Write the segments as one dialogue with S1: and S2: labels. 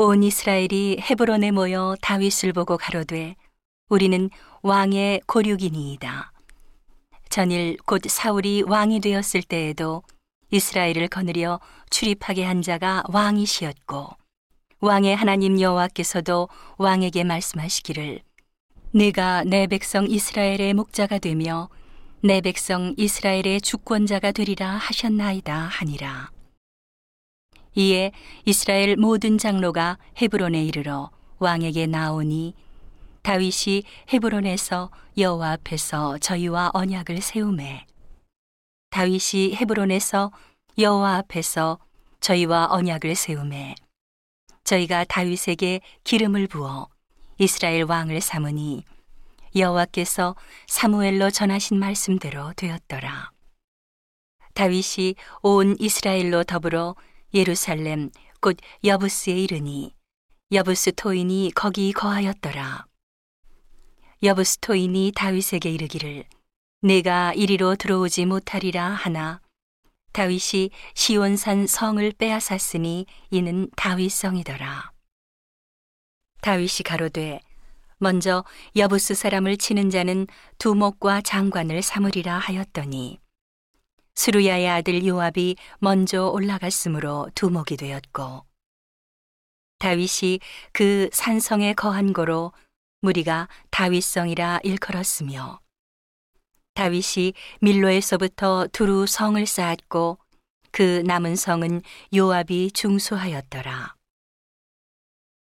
S1: 온 이스라엘이 헤브론에 모여 다윗을 보고 가로되 우리는 왕의 고륙이니이다. 전일 곧 사울이 왕이 되었을 때에도 이스라엘을 거느려 출입하게 한 자가 왕이시었고 왕의 하나님 여호와께서도 왕에게 말씀하시기를 내가 내 백성 이스라엘의 목자가 되며 내 백성 이스라엘의 주권자가 되리라 하셨나이다 하니라. 이에 이스라엘 모든 장로가 헤브론에 이르러 왕에게 나오니 다윗이 헤브론에서 여호와 앞에서 저희와 언약을 세우매 다윗이 헤브론에서 여호와 앞에서 저희와 언약을 세우매 저희가 다윗에게 기름을 부어 이스라엘 왕을 삼으니 여호와께서 사무엘로 전하신 말씀대로 되었더라. 다윗이 온 이스라엘로 더불어 예루살렘 곧 여부스에 이르니 여부스 토인이 거기 거하였더라. 여부스 토인이 다윗에게 이르기를 내가 이리로 들어오지 못하리라 하나 다윗이 시온산 성을 빼앗았으니 이는 다윗 성이더라. 다윗이 가로되 먼저 여부스 사람을 치는 자는 두목과 장관을 삼으리라 하였더니 수루야의 아들 요압이 먼저 올라갔으므로 두목이 되었고 다윗이 그 산성에 거한 거로 무리가 다윗성이라 일컬었으며 다윗이 밀로에서부터 두루 성을 쌓았고 그 남은 성은 요압이 중수하였더라.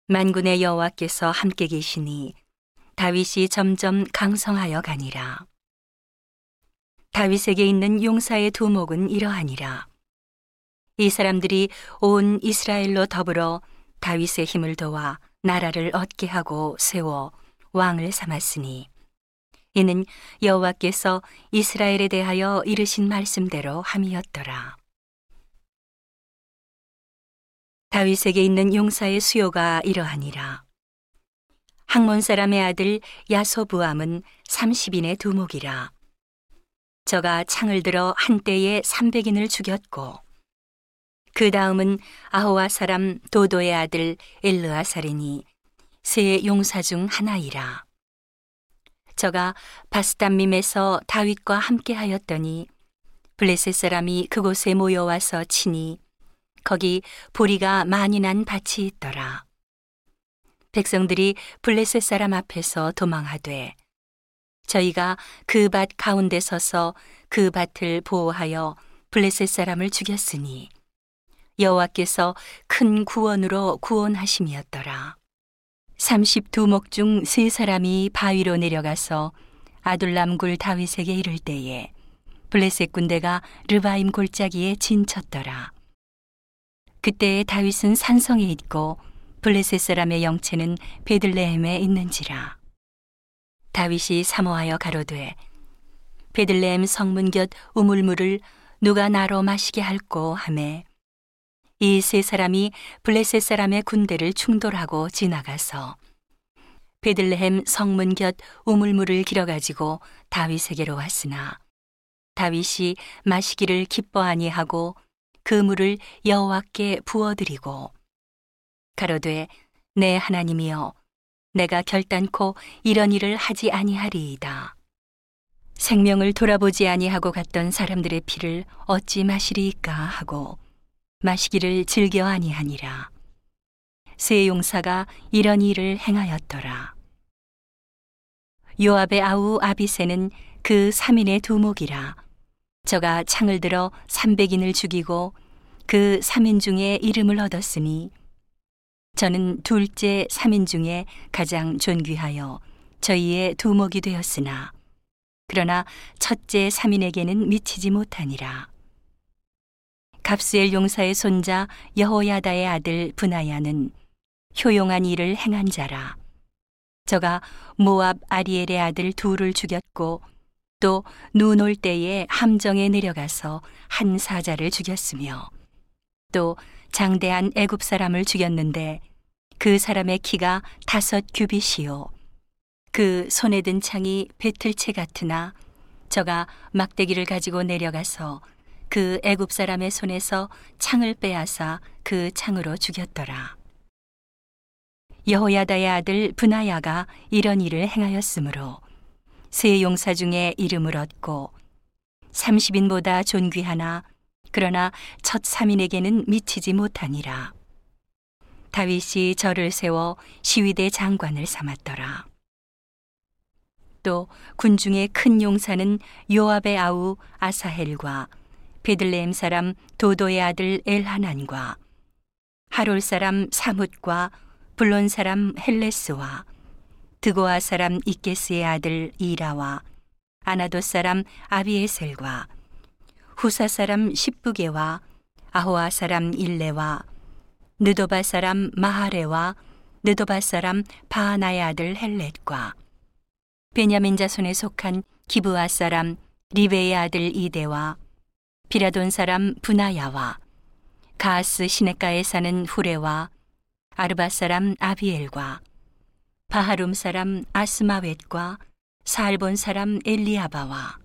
S1: 만군의 여호와께서 함께 계시니 다윗이 점점 강성하여 가니라. 다윗에게 있는 용사의 두목은 이러하니라. 이 사람들이 온 이스라엘로 더불어 다윗의 힘을 도와 나라를 얻게 하고 세워 왕을 삼았으니 이는 여호와께서 이스라엘에 대하여 이르신 말씀대로 함이었더라. 다윗에게 있는 용사의 수요가 이러하니라. 학몬 사람의 아들 야소부암은 30인의 두목이라. 저가 창을 들어 한때에 300인을 죽였고 그 다음은 아호와 사람 도도의 아들 엘르아살이니 세 용사 중 하나이라. 저가 바스담밈에서 다윗과 함께 하였더니 블레셋 사람이 그곳에 모여와서 치니 거기 보리가 많이 난 밭이 있더라. 백성들이 블레셋 사람 앞에서 도망하되 저희가 그 밭 가운데 서서 그 밭을 보호하여 블레셋 사람을 죽였으니 여호와께서 큰 구원으로 구원하심이었더라. 32목 중 세 사람이 바위로 내려가서 아둘람굴 다윗에게 이를 때에 블레셋 군대가 르바임 골짜기에 진쳤더라. 그때 다윗은 산성에 있고 블레셋 사람의 영체는 베들레헴에 있는지라. 다윗이 사모하여 가로되 베들레헴 성문 곁 우물물을 누가 나로 마시게 할꼬 하매 이 세 사람이 블레셋 사람의 군대를 충돌하고 지나가서 베들레헴 성문 곁 우물물을 길어 가지고 다윗에게로 왔으나 다윗이 마시기를 기뻐 아니하고 그 물을 여호와께 부어드리고 가로되 내 하나님이여 내가 결단코 이런 일을 하지 아니하리이다. 생명을 돌아보지 아니하고 갔던 사람들의 피를 어찌 마시리이까 하고 마시기를 즐겨 아니하니라. 세 용사가 이런 일을 행하였더라. 요압의 아우 아비세는 그 3인의 두목이라. 저가 창을 들어 300인을 죽이고 그 3인 중에 이름을 얻었으니 저는 둘째 3인 중에 가장 존귀하여 저희의 두목이 되었으나 그러나 첫째 3인에게는 미치지 못하니라. 갑스엘 용사의 손자 여호야다의 아들 분하야는 효용한 일을 행한 자라. 저가 모압 아리엘의 아들 둘을 죽였고 또 눈 올 때에 함정에 내려가서 한 사자를 죽였으며 또 장대한 애굽 사람을 죽였는데 그 사람의 키가 다섯 규빗이요 그 손에 든 창이 배틀채 같으나 저가 막대기를 가지고 내려가서 그 애굽 사람의 손에서 창을 빼앗아 그 창으로 죽였더라. 여호야다의 아들 분하야가 이런 일을 행하였으므로 세 용사 중에 이름을 얻고 30인보다 존귀하나 그러나 첫 3인에게는 미치지 못하니라. 다윗이 저를 세워 시위대 장관을 삼았더라. 또 군중의 큰 용사는 요압의 아우 아사헬과 베들레헴 사람 도도의 아들 엘하난과 하롤 사람 사뭇과 블론 사람 헬레스와 드고아 사람 이케스의 아들 이라와 아나도 사람 아비에셀과 후사 사람 십부게와 아호아 사람 일레와 느도바 사람 마하레와 느도바 사람 바하나의 아들 헬렛과 베냐민 자손에 속한 기브아 사람 리베의 아들 이데와 비라돈 사람 분하야와 가스 시내가에 사는 후레와 아르바 사람 아비엘과 바하룸 사람 아스마웻과 살본 사람 엘리아바와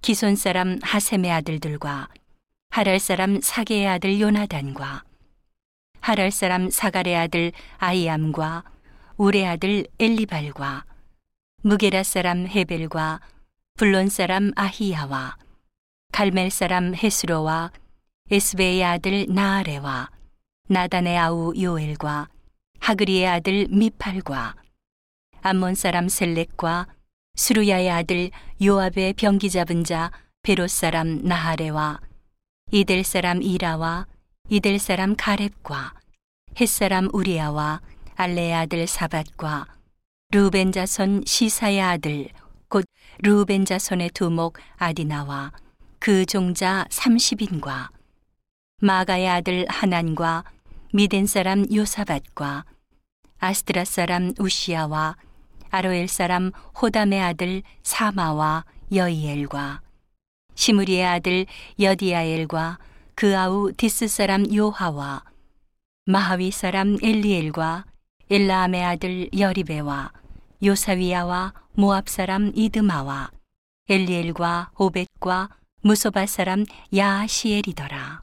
S1: 기손 사람 하셈의 아들들과 하랄 사람 사게의 아들 요나단과 하랄 사람 사갈의 아들 아이암과 우레 아들 엘리발과 무게라 사람 헤벨과 블론 사람 아히야와 갈멜 사람 헤스로와 에스베의 아들 나아레와 나단의 아우 요엘과 하그리의 아들 미팔과 암몬 사람 셀렉과 수루야의 아들 요압의 병기 잡은 자 베롯 사람 나하레와 이델 사람 이라와 이델 사람 가렙과 햇 사람 우리아와 알레의 아들 사밧과 루벤 자손 시사의 아들 곧 루벤 자손의 두목 아디나와 그 종자 30인과 마가의 아들 하난과 미덴 사람 요사밧과 아스트라 사람 우시아와 아로엘 사람 호담의 아들 사마와 여이엘과 시므리의 아들 여디아엘과 그 아우 디스 사람 요하와 마하위 사람 엘리엘과 엘라암의 아들 여리배와 요사위야와 모압 사람 이드마와 엘리엘과 오벳과 므소바 사람 야아시엘이더라.